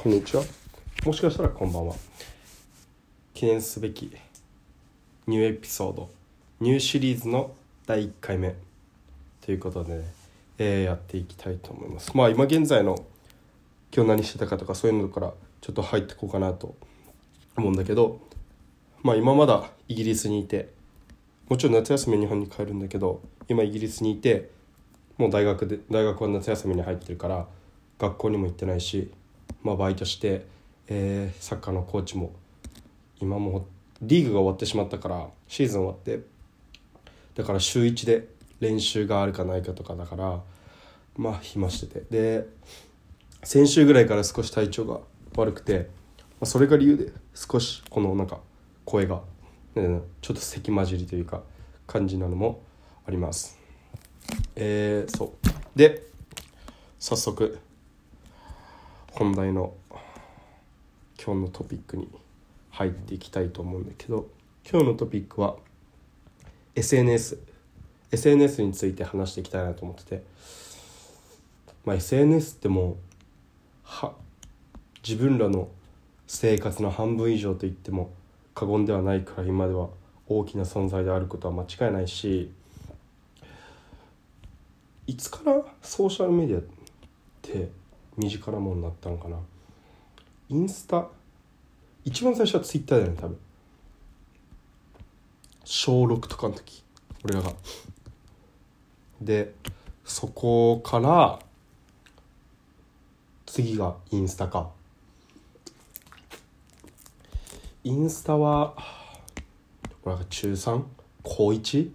こんにちは。もしかしたらこんばんは。記念すべきニューエピソードニューシリーズの第1回目ということでね、えーやっていきたいと思います。まあ今現在の今日何してたかとかそういうのからちょっと入ってこうかなと思うんだけどまあ今まだイギリスにいてもちろん夏休み日本に帰るんだけど今イギリスにいてもう大学で大学は夏休みに入ってるから学校にも行ってないし、まあ、バイトして、えーサッカーのコーチも今もリーグが終わってしまったからシーズン終わってだから週1で練習があるかないかとかだからまあ暇してて。で先週ぐらいから少し体調が悪くて、まあ、それが理由で少しこのなんか声が、ねちょっと咳混じりというか感じなのもあります。えー、そう。で早速本題の今日のトピックに入っていきたいと思うんだけど今日のトピックは SNS SNS について話していきたいなと思ってて、まあ、SNS ってもうは自分らの生活の半分以上と言っても過言ではないくらい今では大きな存在であることは間違いないしいつからソーシャルメディアって身近なものになったのかな。インスタ一番最初はツイッターだよね多分。小6とかの時俺らが。でそこから次がインスタか。インスタは俺が中3高 1?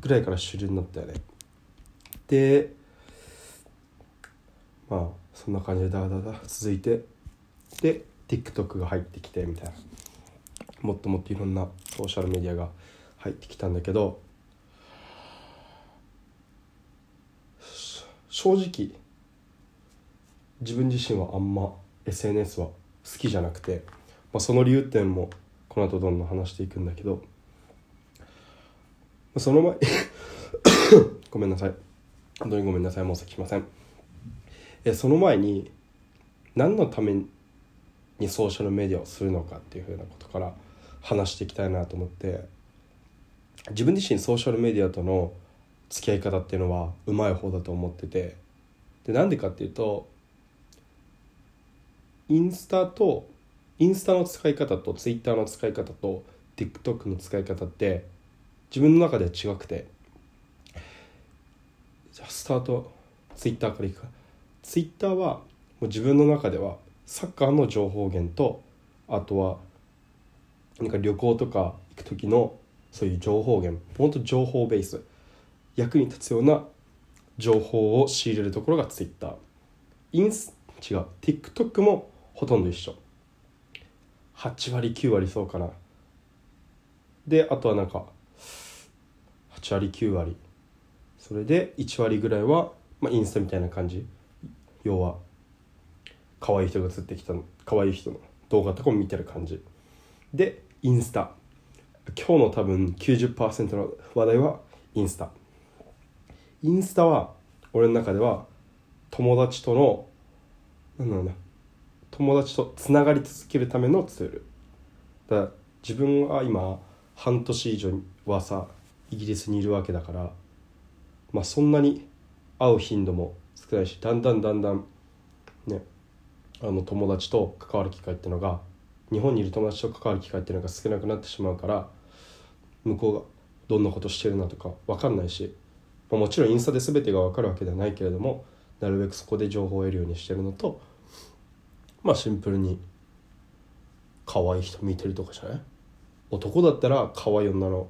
ぐらいから主流になったよね。でまあそんな感じでダダダ続いてで TikTok が入ってきてみたいな。もっともっといろんなソーシャルメディアが入ってきたんだけど正直自分自身はあんま SNS は好きじゃなくて、まあ、その理由点もこの後どんどん話していくんだけどその前 ごめんなさい。本当にごめんなさい。申し訳しません。えその前に何のためにソーシャルメディアをするのかっていうふうなことから話していきたいなと思って自分自身ソーシャルメディアとの付き合い方っていうのはうまい方だと思っててでなんでかっていうとインスタとインスタの使い方とツイッターの使い方と TikTok の使い方って自分の中では違くてじゃあスタートツイッターからいくか。ツイッターはもう自分の中ではサッカーの情報源とあとはなんか旅行とか行く時のそういう情報源本当情報ベース役に立つような情報を仕入れるところがツイッター。インス違う TikTok もほとんど一緒。8割9割そうかな。であとはなんか8割9割。それで1割ぐらいは、まあ、インスタみたいな感じ。要は可愛い人が映ってきたの可愛い人の動画とかも見てる感じ。でインスタ。今日の多分90%の話題はインスタ。インスタは俺の中では友達とのなんだろうな。友達とつながり続けるためのツール。だから自分は今半年以上はさイギリスにいるわけだからまあそんなに会う頻度も少ないしだんだんだんだんねあの友達と関わる機会っていうのが日本にいる友達と関わる機会っていうのが少なくなってしまうから向こうがどんなことしてるなとか分かんないし、ま、もちろんインスタで全てが分かるわけではないけれどもなるべくそこで情報を得るようにしてるのとまあシンプルに可愛い人見てるとかじゃない？男だったら可愛い女の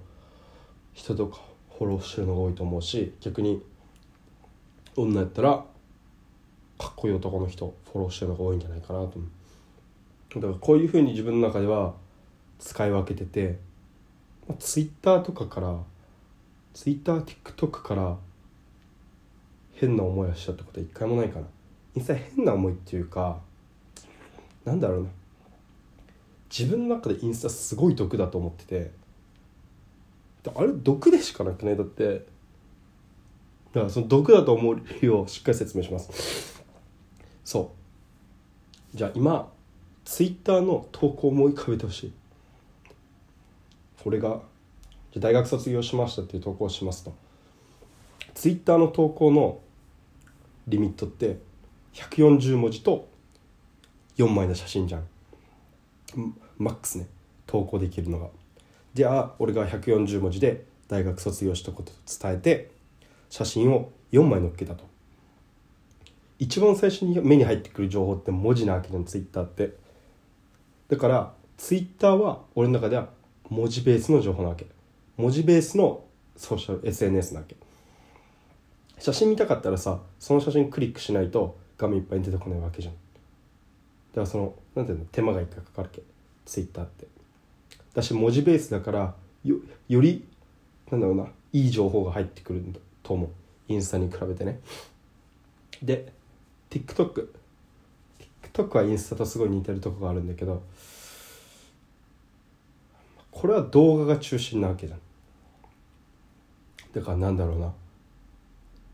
人とかフォローしてるのが多いと思うし逆に女やったらかっこいい男の人フォローしてるのが多いんじゃないかなと。思うだからこういうふうに自分の中では使い分けててツイッターとかからツイッター TikTok から変な思いをしたってことは一回もないかな。実際変な思いっていうかなんだろうな自分の中でインスタすごい毒だと思っててあれ毒でしかなくない？だってだからその毒だと思う理由をしっかり説明します。そう。じゃあ今ツイッターの投稿を思い浮かべてほしい。これがじゃ大学卒業しましたっていう投稿をしますと。ツイッターの投稿のリミットって140文字と4枚の写真じゃん。マックスね。投稿できるのが。じゃあ俺が140文字で大学卒業したことを伝えて写真を4枚載っけたと。一番最初に目に入ってくる情報って文字なわけじゃんツイッターって。だからツイッターは俺の中では文字ベースの情報なわけ。文字ベースのソーシャル SNS なわけ。写真見たかったらさその写真クリックしないと画面いっぱいに出てこないわけじゃん。だからそのなんていうの手間が一回かかるけ。ツイッターって。だし文字ベースだからよよりなんだろうないい情報が入ってくるんだ。と思うインスタに比べてね。で TikTok TikTok はインスタとすごい似てるとこがあるんだけどこれは動画が中心なわけじゃん。だからなんだろうな。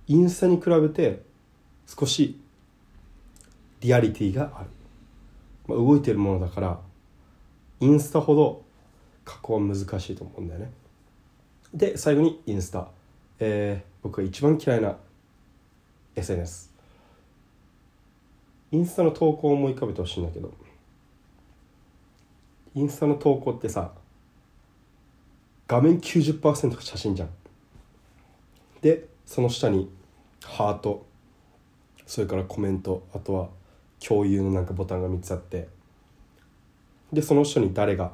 インスタに比べて少しリアリティがある、まあ、動いてるものだからインスタほど加工は難しいと思うんだよね。で最後にインスタ、えー、僕が一番嫌いな SNS インスタの投稿を思い浮かべてほしいんだけど。インスタの投稿ってさ画面90%が写真じゃん。でその下にハート。それからコメント。あとは共有のなんかボタンが3つあって。でその人に誰が、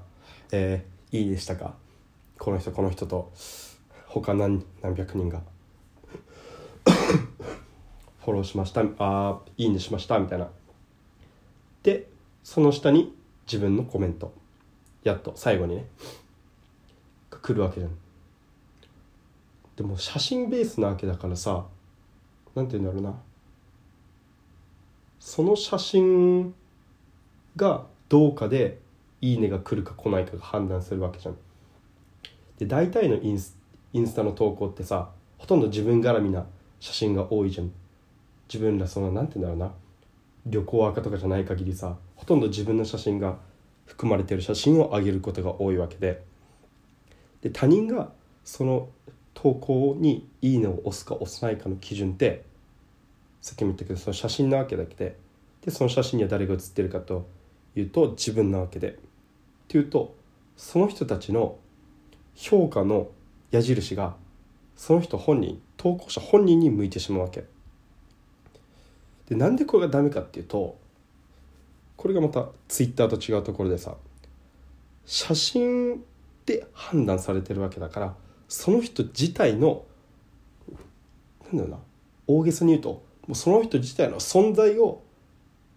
えー、いいでしたか。この人この人と。他何何百人が。フォローしました。あいいねしましたみたいな。でその下に自分のコメント。やっと最後にね。が来るわけじゃん。でも写真ベースなわけだからさ何て言うんだろうな。その写真がどうかで「いいね」が来るか来ないかが判断するわけじゃん。で大体のインスインスタの投稿ってさほとんど自分絡みな写真が多いじゃん。自分らその何て言うんだろうな。旅行赤とかじゃない限りさほとんど自分の写真が含まれてる写真を上げることが多いわけで。で他人がその投稿に「いいね」を押すか押さないかの基準ってさっきも言ったけどその写真なわけだけで。でその写真には誰が写ってるかというと自分なわけで。っていうとその人たちの評価の矢印がその人本人投稿者本人に向いてしまうわけ。でなんでこれがダメかっていうとこれがまたツイッターと違うところでさ写真で判断されてるわけだからその人自体のなんだろうな大げさに言うともうその人自体の存在を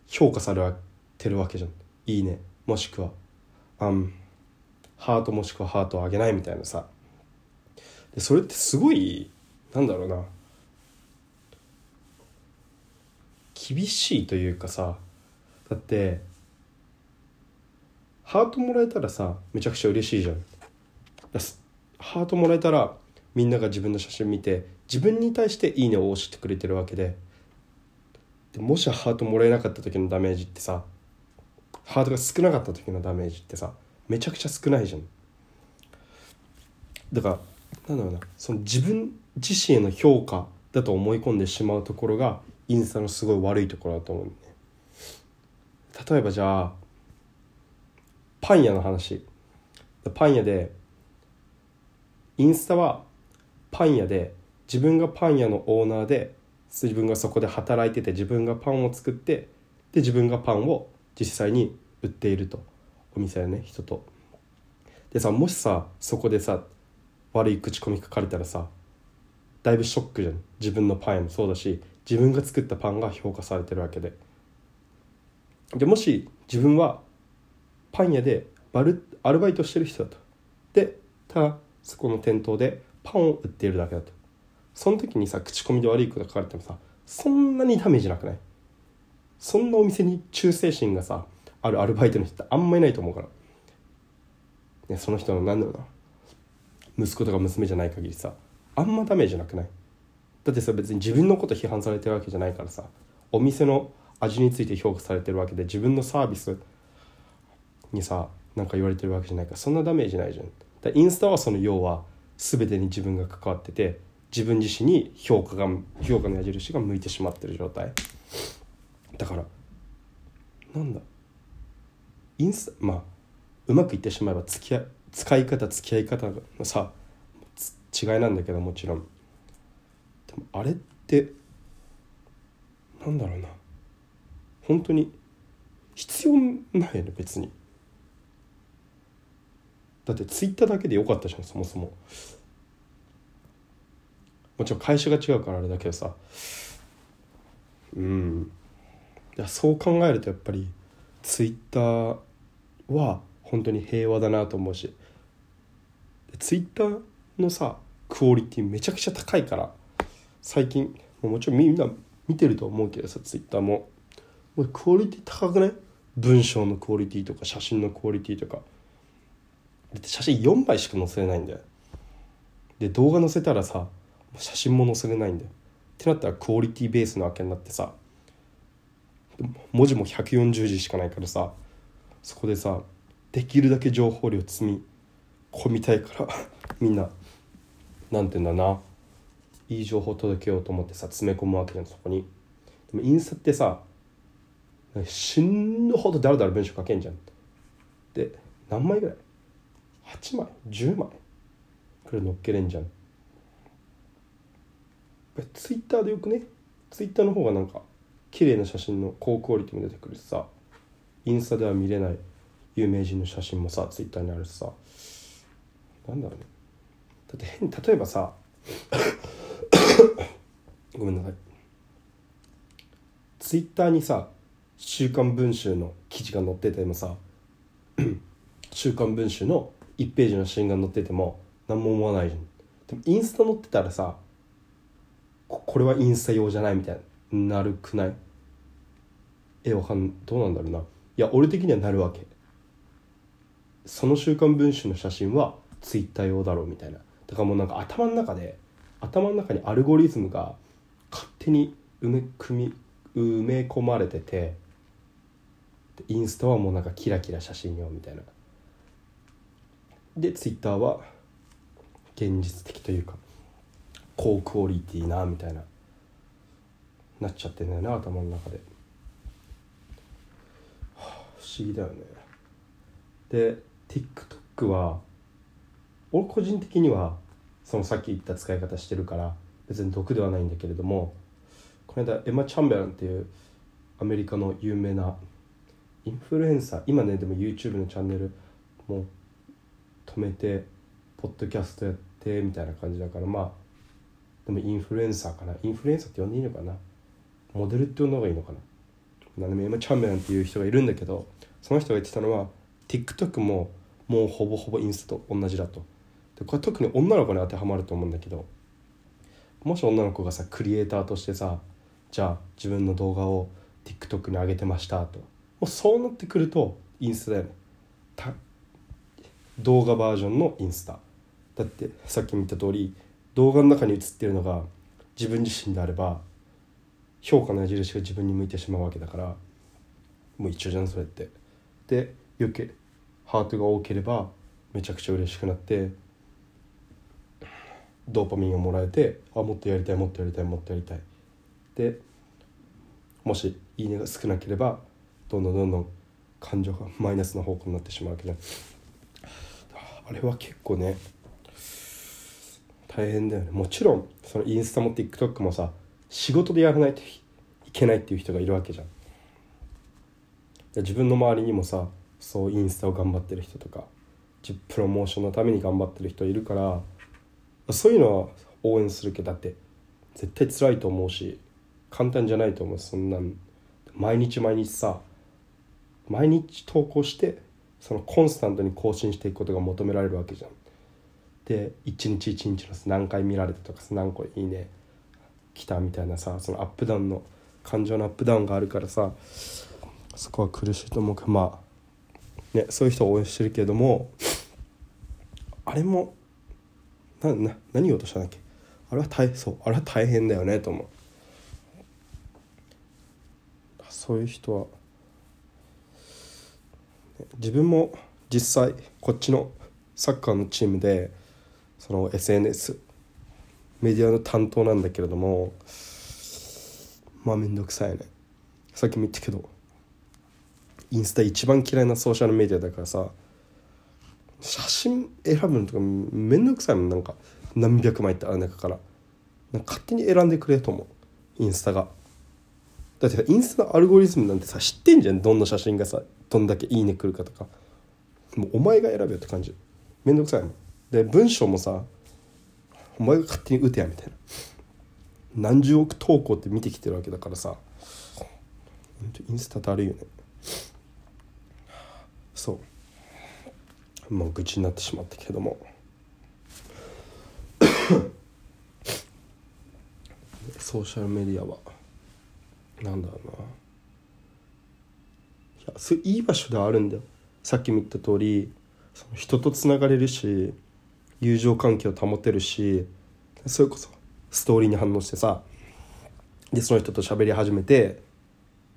評価されてるわけじゃん。いいね。もしくはあん。ハートもしくはハートをあげないみたいなさでそれってすごいなんだろうな。厳しいというかさだってハートもらえたらさめちゃくちゃ嬉しいじゃん。ハートもらえたらみんなが自分の写真見て自分に対して「いいね」を押してくれてるわけで。でもしハートもらえなかった時のダメージってさハートが少なかった時のダメージってさめちゃくちゃ少ないじゃん。だからなんだろうな。その自分自身への評価だと思い込んでしまうところがインスタのすごい悪いところだと思うね。例えばじゃあパン屋の話。パン屋でインスタはパン屋で自分がパン屋のオーナーで自分がそこで働いてて自分がパンを作ってで自分がパンを実際に売っていると。お店やね人と。でさもしさそこでさ悪い口コミ書かれたらさだいぶショックじゃん自分のパンもそうだし自分が作ったパンが評価されてるわけで。でもし自分はパン屋でバルアルバイトしてる人だと。でただそこの店頭でパンを売っているだけだと。その時にさ口コミで悪いこと書かれてもさそんなにダメージなくない？そんなお店に忠誠心がさあるアルバイトの人ってあんまいないと思うから、ね、その人の何だろうな息子とか娘じゃない限りさあんまダメージなくない？だってさ別に自分のこと批判されてるわけじゃないからさお店の味について評価されてるわけで自分のサービスにさなんか言われてるわけじゃないからそんなダメージないじゃん。だインスタはその要は全てに自分が関わってて自分自身に評価が評価の矢印が向いてしまってる状態。だからなんだ？インスタまあうまくいってしまえば付き合い使い方付き合い方のさ違いなんだけどもちろん。でもあれってなんだろうな。本当に必要ないよね別に。だってツイッターだけでよかったじゃんそもそも。もちろん会社が違うからあれだけどさ。うん。いやそう考えるとやっぱりツイッターは本当に平和だなと思うし。ツイッターのさクオリティめちゃくちゃ高いから最近もちろんみんな見てると思うけどさツイッターも。もうクオリティ高くない？文章のクオリティとか写真のクオリティとか。写真4枚しか載せれないんだよ。で動画載せたらさ写真も載せれないんだよ。ってなったらクオリティベースなわけになってさ文字も140字しかないからさそこでさできるだけ情報量積み込みたいから みんななんて言うんだな。いい情報届けようと思ってさ詰め込むわけじゃんそこに。でもインスタってさ死ぬほどだらだら文章書けんじゃん。で何枚ぐらい？8枚？10枚？くらい載っけれんじゃん。ツイッターでよくね？ツイッターの方がなんか綺麗な写真の高クオリティも出てくるしさ。インスタでは見れない有名人の写真もさツイッターにあるしさ。なんだろうね。だって変例えばさ ごめんなさい。ツイッターにさ「週刊文春」の記事が載っててもさ「週刊文春」の1ページの写真が載ってても何も思わないじゃん。でもインスタ載ってたらさこれはインスタ用じゃないみたいになるくない？えわかんどうなんだろうな。いや俺的にはなるわけ。その「週刊文春」の写真はツイッター用だろうみたいな。だからもうなんか頭の中で頭の中にアルゴリズムが勝手に埋め組み埋め込まれててインスタはもうなんかキラキラ写真用みたいな。でツイッターは現実的というか高クオリティなみたいななっちゃってんだよな頭の中で、はあ、不思議だよね。で TikTok は俺個人的にはそのさっき言った使い方してるから別に毒ではないんだけれどもこの間エマ・チャンベランっていうアメリカの有名なインフルエンサー今ねでも YouTube のチャンネルも止めてポッドキャストやってみたいな感じだからまあでもインフルエンサーかな。インフルエンサーって呼んでいいのかな。モデルって呼んだ方がいいのかな。でもエマ・チャンベランっていう人がいるんだけどその人が言ってたのは TikTok ももうほぼほぼインスタと同じだと。でこれ特に女の子に当てはまると思うんだけどもし女の子がさクリエイターとしてさじゃあ自分の動画を TikTok に上げてましたともうそうなってくるとインスタだよね。動画バージョンのインスタ。だってさっき見た通り動画の中に映ってるのが自分自身であれば評価の矢印が自分に向いてしまうわけだからもう一緒じゃんそれって。でよけハートが多ければめちゃくちゃ嬉しくなってドーパミンをもらえてあもっとやりたいもっとやりたいもっとやりたい。でもし「いいね」が少なければどんどんどんどん感情が マイナスの方向になってしまうわけじゃんあれは結構ね大変だよね。もちろんそのインスタも TikTok もさ仕事でやらないといけないっていう人がいるわけじゃん。自分の周りにもさそうインスタを頑張ってる人とかプロモーションのために頑張ってる人いるからそういうのは応援するけどだって絶対辛いと思うし簡単じゃないと思うそんなん毎日毎日さ毎日投稿してそのコンスタントに更新していくことが求められるわけじゃん。で一日一日の何回見られたとか何個いいね来たみたいなさそのアップダウンの感情のアップダウンがあるからさそこは苦しいと思うけどまあねそういう人を応援してるけどもあれもなな何言おうとしたんだっけ？あれは大そうあれは大変だよねと思う。そういう人は。自分も実際こっちのサッカーのチームでその SNS メディアの担当なんだけれどもまあ面倒くさいね。さっきも言ったけどインスタ一番嫌いなソーシャルメディアだからさ写真選ぶのとかめんどくさいもんなんか。何百枚ってある中から。勝手に選んでくれと思う。インスタが。だってさインスタのアルゴリズムなんてさ知ってんじゃん。どんな写真がさどんだけいいねくるかとか。もうお前が選べよって感じ。めんどくさいもん。で文章もさお前が勝手に打てやみたいな。何十億投稿って見てきてるわけだからさ。インスタだるいよね。そう。まあ愚痴になってしまったけども。ソーシャルメディアはなんだろうな。いやそいい場所ではあるんだよ。さっきも言った通りその人とつながれるし友情関係を保てるしそれこそストーリーに反応してさでその人と喋り始めて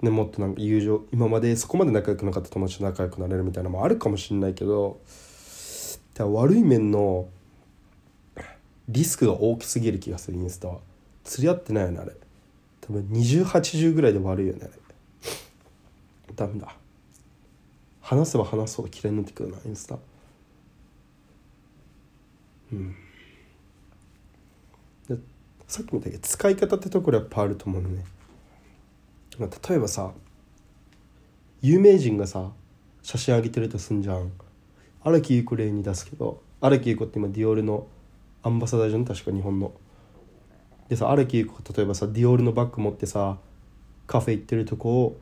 ね、もっとなんか友情今までそこまで仲良くなかった友達と仲良くなれるみたいなのもあるかもしれないけど悪い面のリスクが大きすぎる気がするインスタは。釣り合ってないよねあれ。多分2080ぐらいで悪いよねあれ。ダメだ。話せば話すほど嫌いになってくるなインスタ。うん。でさっきも言ったけど使い方ってところやっぱあると思うのね。まあ例えばさ有名人がさ写真上げてるとすんじゃん。荒木優子例に出すけど荒木優子って今ディオールのアンバサダーじゃん確か日本の。でさ荒木優子例えばさディオールのバッグ持ってさカフェ行ってるとこを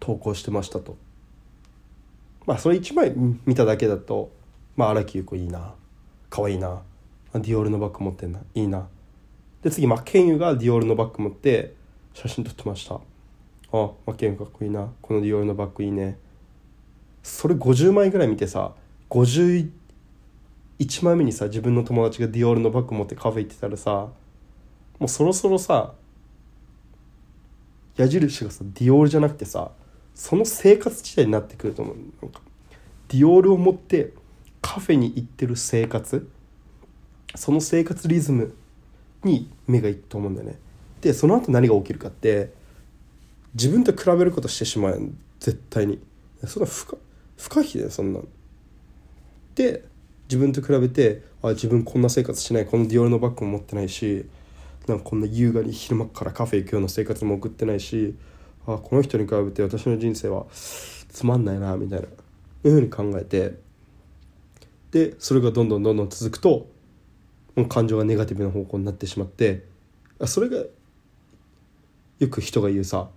投稿してましたと。まあそれ1枚見ただけだとまあ荒木優子いいな。可愛いな。ディオールのバッグ持ってんな。いいな。で次真剣佑がディオールのバッグ持って写真撮ってました。あ真剣佑かっこいいな。このディオールのバッグいいね。それ50枚ぐらい見てさ51枚目にさ自分の友達がディオールのバッグ持ってカフェ行ってたらさもうそろそろさ矢印がさディオールじゃなくてさその生活自体になってくると思う。なんかディオールを持ってカフェに行ってる生活その生活リズムに目がいくと思うんだよね。でその後何が起きるかって自分と比べることしてしまう絶対に。そんな不可不可避だよそんなんで自分と比べてあ自分こんな生活しないこのディオールのバッグも持ってないしなんかこんな優雅に昼間からカフェ行くような生活も送ってないしあこの人に比べて私の人生はつまんないなみたいないうふうに考えてでそれがどんどんどんどん続くと感情がネガティブな方向になってしまってそれがよく人が言うさ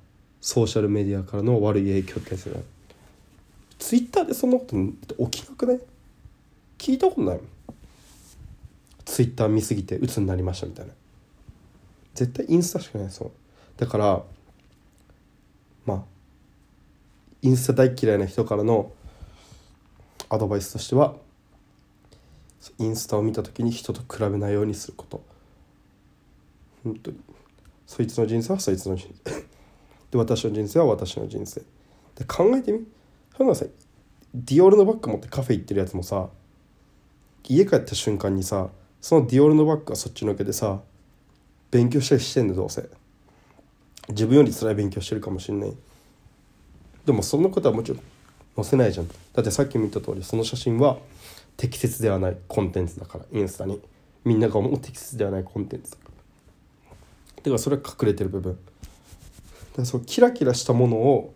ソーシャルメディアからの悪い影響ってやつだツイッターでそんなこと起きなくない？聞いたことないもん。ツイッター見すぎて鬱になりましたみたいな。絶対インスタしかないそうだからまあインスタ大嫌いな人からのアドバイスとしてはインスタを見た時に人と比べないようにすること。本当に。そいつの人生はそいつの人生。で私の人生は私の人生。で考えてみ。そんなさディオールのバッグ持ってカフェ行ってるやつもさ家帰った瞬間にさそのディオールのバッグがそっちのけでさ勉強したりしてんだどうせ。自分より辛い勉強してるかもしんない。でもそんなことはもちろん載せないじゃん。だってさっきも言った通りその写真は適切ではないコンテンツだからインスタに。みんなが思う適切ではないコンテンツだから。だからそれは隠れてる部分。らそのキラキラしたものを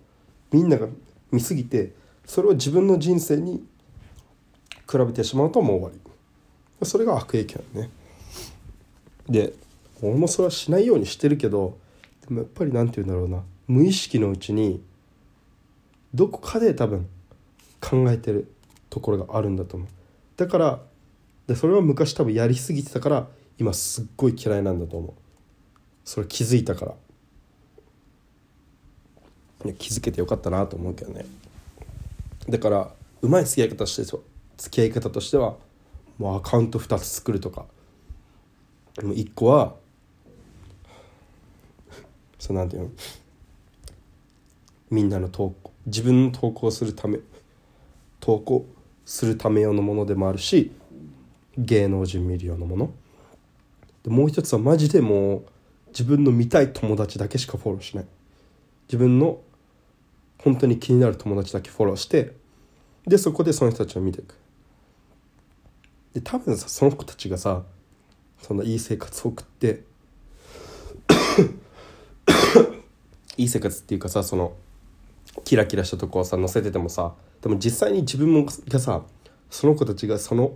みんなが見すぎてそれを自分の人生に比べてしまうともう終わり。それが悪影響だね。で俺もそれはしないようにしてるけどでもやっぱり何て言うんだろうな。無意識のうちにどこかで多分考えてるところがあるんだと思う。だからでそれは昔多分やりすぎてたから今すっごい嫌いなんだと思う。それ気づいたから。気づけてよかったなと思うけどね。だからうまい付き合い方して付き合い方としてはもうアカウント2つ作るとか。もう1個はそうなんていうの？みんなの投稿自分の投稿するため投稿するため用のものでもあるし芸能人見るようなもの。でもう一つはマジでもう自分の見たい友達だけしかフォローしない。自分の本当に気になる友達だけフォローしてでそこでその人たちを見ていく。で多分さその子たちがさそんないい生活を送って いい生活っていうかさそのキラキラしたとこをさ載せててもさでも実際に自分もがさその子たちがその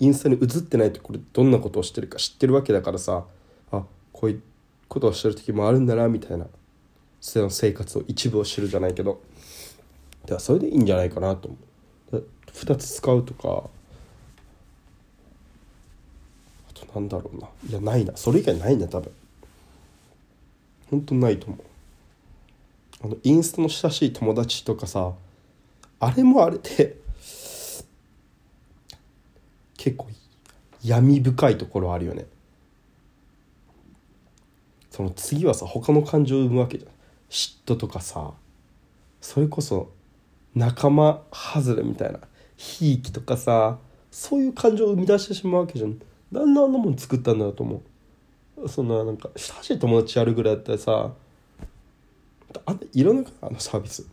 インスタに映ってないところでどんなことをしてるか知ってるわけだからさあこういうことをしてる時もあるんだなみたいな。の生活を一部を知るじゃないけど。ではそれでいいんじゃないかなと思う。2つ使うとか。あとなんだろうな。いやないな。それ以外ないんだ多分。本当ないと思う。あのインスタの親しい友達とかさ。あれもあれで。結構闇深いところあるよね。その次はさ他の感情を生むわけじゃん。嫉妬とかさそれこそ仲間外れみたいなひいきとかさそういう感情を生み出してしまうわけじゃん。何であんなもん作ったんだろうと思う。そんななんか親しい友達やるぐらいだったらさあんいろんなあのサービス。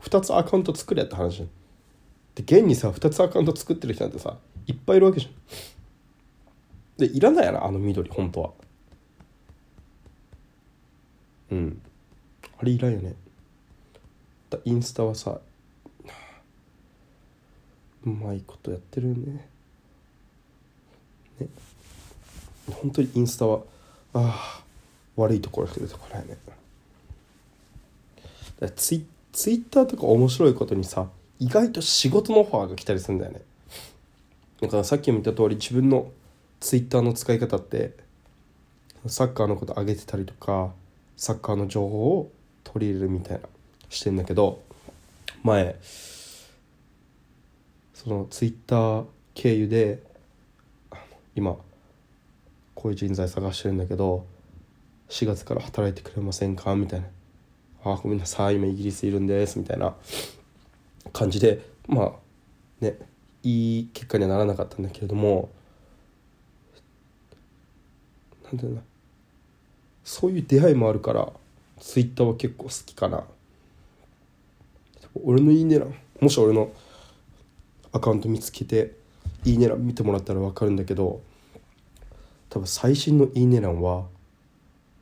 2つアカウント作れって話じゃん。で現にさ2つアカウント作ってる人なんてさいっぱいいるわけじゃん。でいらないやなあの緑本当は。うん。あれいらんよね。インスタはさうまいことやってるよね。ね。本当にインスタはああ悪いところしか出てこないね。ツイツイッターとか面白いことにさ意外と仕事のオファーが来たりするんだよね。だからさっきも言った通り自分のツイッターの使い方ってサッカーのこと上げてたりとかサッカーの情報を取り入れるみたいなしてんだけど前そのツイッター経由で今こういう人材探してるんだけど4月から働いてくれませんか？みたいな「あごめんなさい今イギリスいるんです」みたいな。感じでまあねいい結果にはならなかったんだけれどもなんだろうな。そういう出会いもあるからツイッターは結構好きかな。俺の「いいね欄」もし俺のアカウント見つけて「いいね欄」見てもらったら分かるんだけど多分最新の「いいね欄」は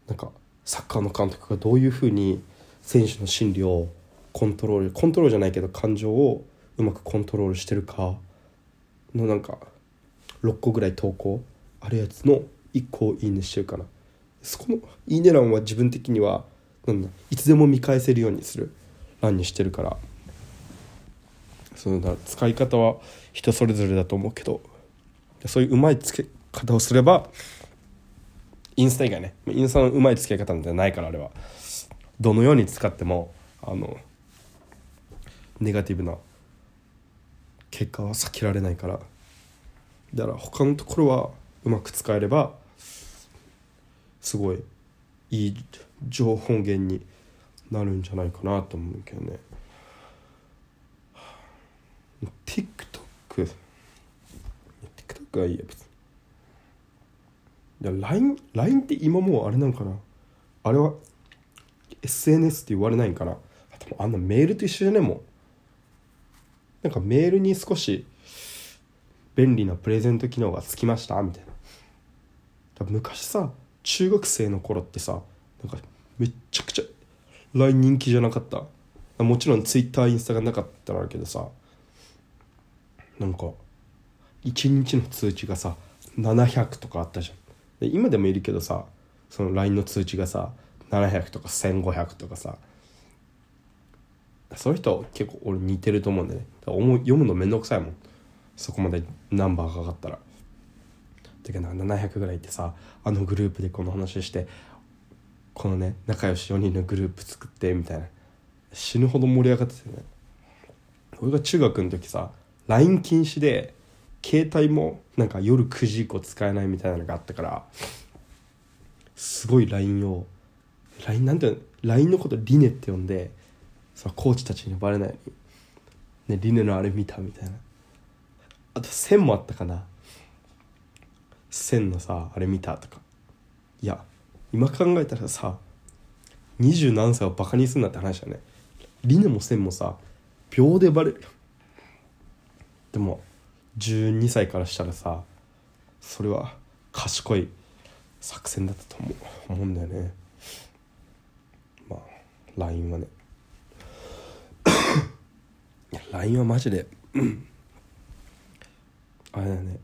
なんかサッカーの監督がどういうふうに選手の心理をコントロールコントロールじゃないけど感情をうまくコントロールしてるかのなんか6個ぐらい投稿あるやつの1個をいいねしてるかな。そこのいいね欄は自分的にはなん。だいつでも見返せるようにする。欄にしてるから。その使い方は人それぞれだと思うけど。そういううまいつけ方をすればインスタ以外ね。インスタのうまい付け方なんてないからあれは。どのように使ってもあのネガティブな結果は避けられないから。だから他のところはうまく使えればすごいいい情報源になるんじゃないかなと思うけどね。TikTok TikTok はいいや別に。LINE, LINE って今もうあれなんかな。あれは SNS って言われないんかな。あんなメールと一緒じゃねもう。なんかメールに少し便利なプレゼント機能がつきましたみたいな。昔さ中学生の頃ってさなんかめっちゃくちゃ LINE 人気じゃなかった。もちろん Twitter インスタがなかったらあるけどさ。なんか1日の通知がさ700とかあったじゃん。で今でもいるけどさその LINE の通知がさ700とか1500とかさ。そういう人結構俺似てると思うんだよね。読むのめんどくさいもん。そこまでナンバーかかったら。だけど700ぐらいってさあのグループでこの話してこのね仲良し4人のグループ作ってみたいな。死ぬほど盛り上がってたよね。俺が中学の時さ LINE 禁止で携帯もなんか夜9時以降使えないみたいなのがあったからすごい LINE を LINE なんて LINE のことリネって呼んでそのコーチたちにバレないように、ね、リネのあれ見たみたいな。あと線もあったかな。線のさあれ見たとか。いや今考えたらさ二十何歳をバカにすんなって話だね。リネも線もさ秒でバレる。でも12歳からしたらさそれは賢い作戦だったと思う。思うんだよね。まあ LINE はね。いや LINE はマジであれだね。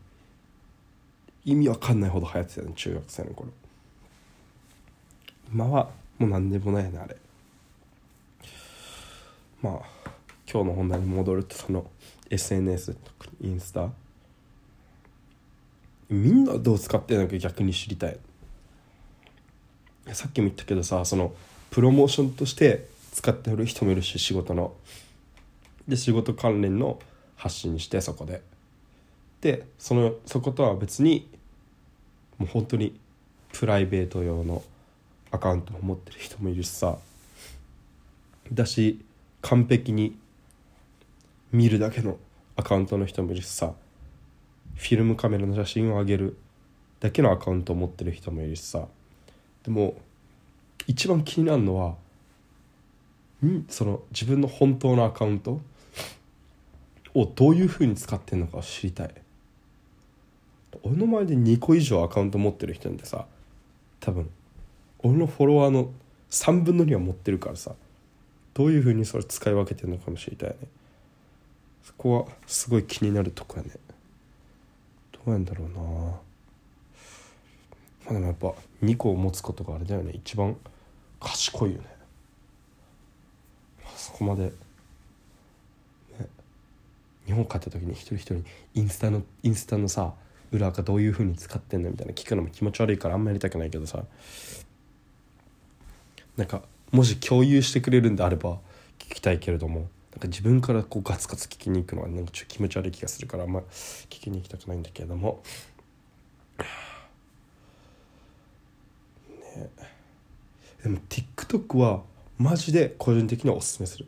意味わかんないほど流行ってたね中学生の頃。今はもう何でもないよねあれ。まあ今日の本題に戻るとその SNS とかインスタ。みんなどう使ってるのか逆に知りたい。さっきも言ったけどさそのプロモーションとして使ってる人もいるし仕事の。で仕事関連の発信してそこで。でそのそことは別にもう本当にプライベート用のアカウントを持ってる人もいるしさ。だし完璧に見るだけのアカウントの人もいるしさ。フィルムカメラの写真を上げるだけのアカウントを持ってる人もいるしさ。でも一番気になるのはんその自分の本当のアカウントをどういうふうに使ってるのかを知りたい。俺の前で2個以上アカウント持ってる人ってさ多分俺のフォロワーの3分の2は持ってるからさどういうふうにそれ使い分けてるのかも知りたいね。そこはすごい気になるとこやね。どうやんだろうな。まあでもやっぱ2個を持つことがあれだよね。一番賢いよね。そこまで、ね、日本帰った時に一人一人インスタのインスタのさ裏垢どういうふうに使ってんのみたいな聞くのも気持ち悪いからあんまりやりたくないけどさ。なんかもし共有してくれるんであれば聞きたいけれどもなんか自分からこうガツガツ聞きに行くのはなんかちょっと気持ち悪い気がするからあんま聞きに行きたくないんだけれども。ねでも TikTok はマジで個人的にはおすすめする。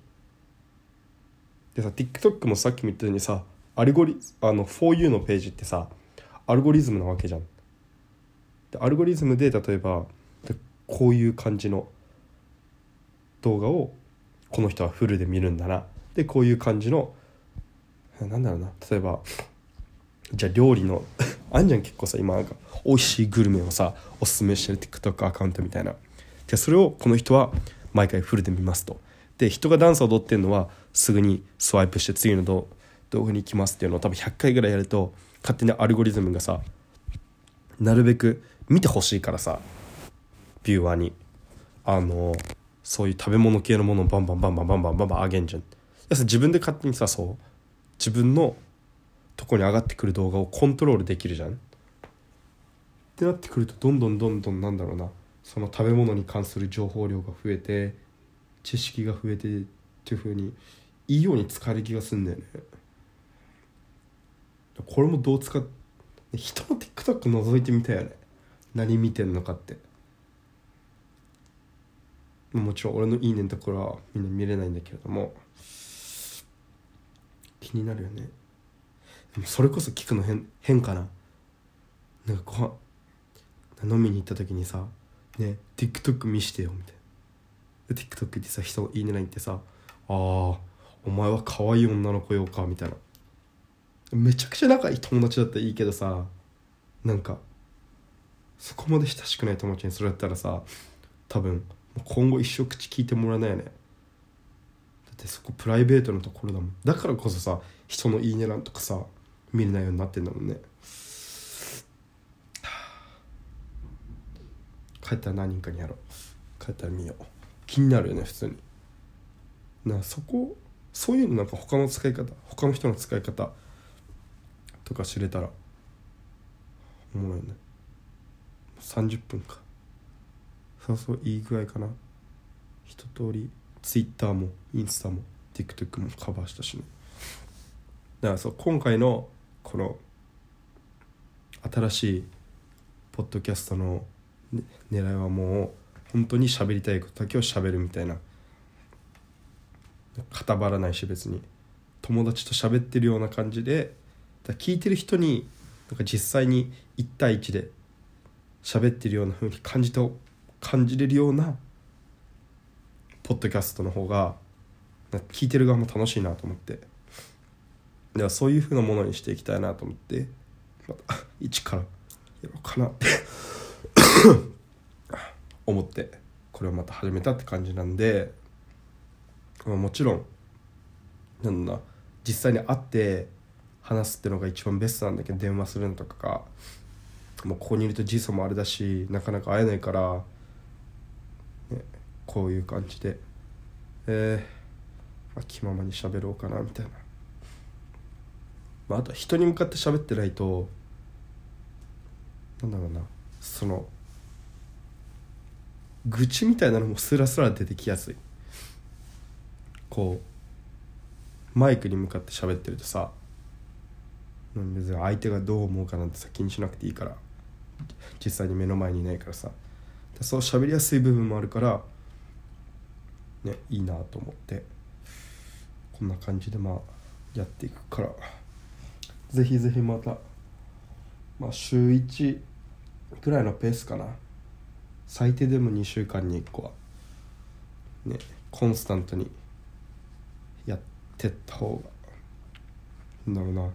でさ TikTok もさっきも言ったようにさアルゴリあの 4U のページってさアルゴリズムなわけじゃん。でアルゴリズムで例えばこういう感じの動画をこの人はフルで見るんだな。でこういう感じのなんだろうな。例えばじゃあ料理の あんじゃん結構さ今なんか美味しいグルメをさおすすめしてる TikTok アカウントみたいな。でそれをこの人は毎回フルで見ますと。で人がダンスを踊ってるのはすぐにスワイプして次の動画に行きますっていうのを多分100回ぐらいやると勝手にアルゴリズムがさなるべく見てほしいからさビューワーに。あのそういう食べ物系のものをバンバンバンバンバンバンバンバン上げんじゃん自分で勝手にさそう自分のとこに上がってくる動画をコントロールできるじゃんってなってくるとどんどんどんどんなんだろうなその食べ物に関する情報量が増えて知識が増えてっていうふうにいいように使える気がすんだよねこれもどう使っ人の TikTok 覗いてみたいよね何見てんのかってもちろん俺のいいねのところはみんな見れないんだけれども気になるよね。それこそ聞くの変変かな。なんかご飯飲みに行った時にさ「ね TikTok 見してよ」みたいな。TikTok ってさ人いいねないってさ「ああお前は可愛い女の子よか」みたいな。めちゃくちゃ仲いい友達だったらいいけどさなんかそこまで親しくない友達にそれやったらさ多分今後一生口聞いてもらえないよね。だってそこプライベートのところだもん。だからこそさ人のいいね欄とかさ見れないようになってんだもんね。帰ったら何人かにやろう。帰ったら見よう。気になるよね普通に。なそこそういうのなんか他の使い方他の人の使い方とか知れたらおもろいね。30分か。そうそういい具合かな。一通り Twitter もインスタも TikTok もカバーしたしね。だからそう今回のこの新しいポッドキャストの、ね、狙いはもう本当に喋りたいことだけを喋るみたいな固まらないし別に。友達と喋ってるような感じでだ聞いてる人になんか実際に1対1で喋ってるような風に感じて感じれるようなポッドキャストの方が聞いてる側も楽しいなと思って。ではそういう風なものにしていきたいなと思ってまた 一からやろうかなって 思ってこれをまた始めたって感じなんで、まあ、もちろんなんだ実際に会って話すってのが一番ベストなんだけど電話するのとかがもうここにいると時差もあれだしなかなか会えないから、こういう感じで。えー、まあ、気ままに喋ろうかなみたいな、まあ、あと人に向かって喋ってないとなんだろうな。その愚痴みたいなのもスラスラ出てきやすい。こうマイクに向かって喋ってるとさ別に相手がどう思うかなんてさ気にしなくていいから。実際に目の前にいないからさ。そう喋りやすい部分もあるからねいいなと思ってこんな感じでまあやっていくから。ぜひぜひまたまあ週1ぐらいのペースかな。最低でも2週間に1個はねコンスタントにやってった方がなんだろうな。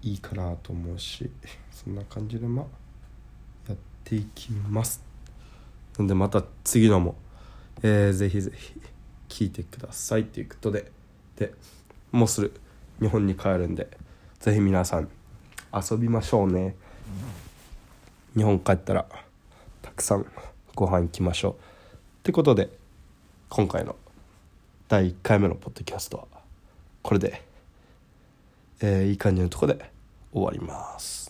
いいかなと思うしそんな感じでまあやっていきます。なんでまた次のも、えー、ぜひぜひ聞いてくださいっていうことででもうすぐ日本に帰るんでぜひ皆さん遊びましょうね。日本帰ったらたくさんご飯行きましょう。ってことで今回の第1回目のポッドキャストはこれでえー、いい感じのとこで終わります。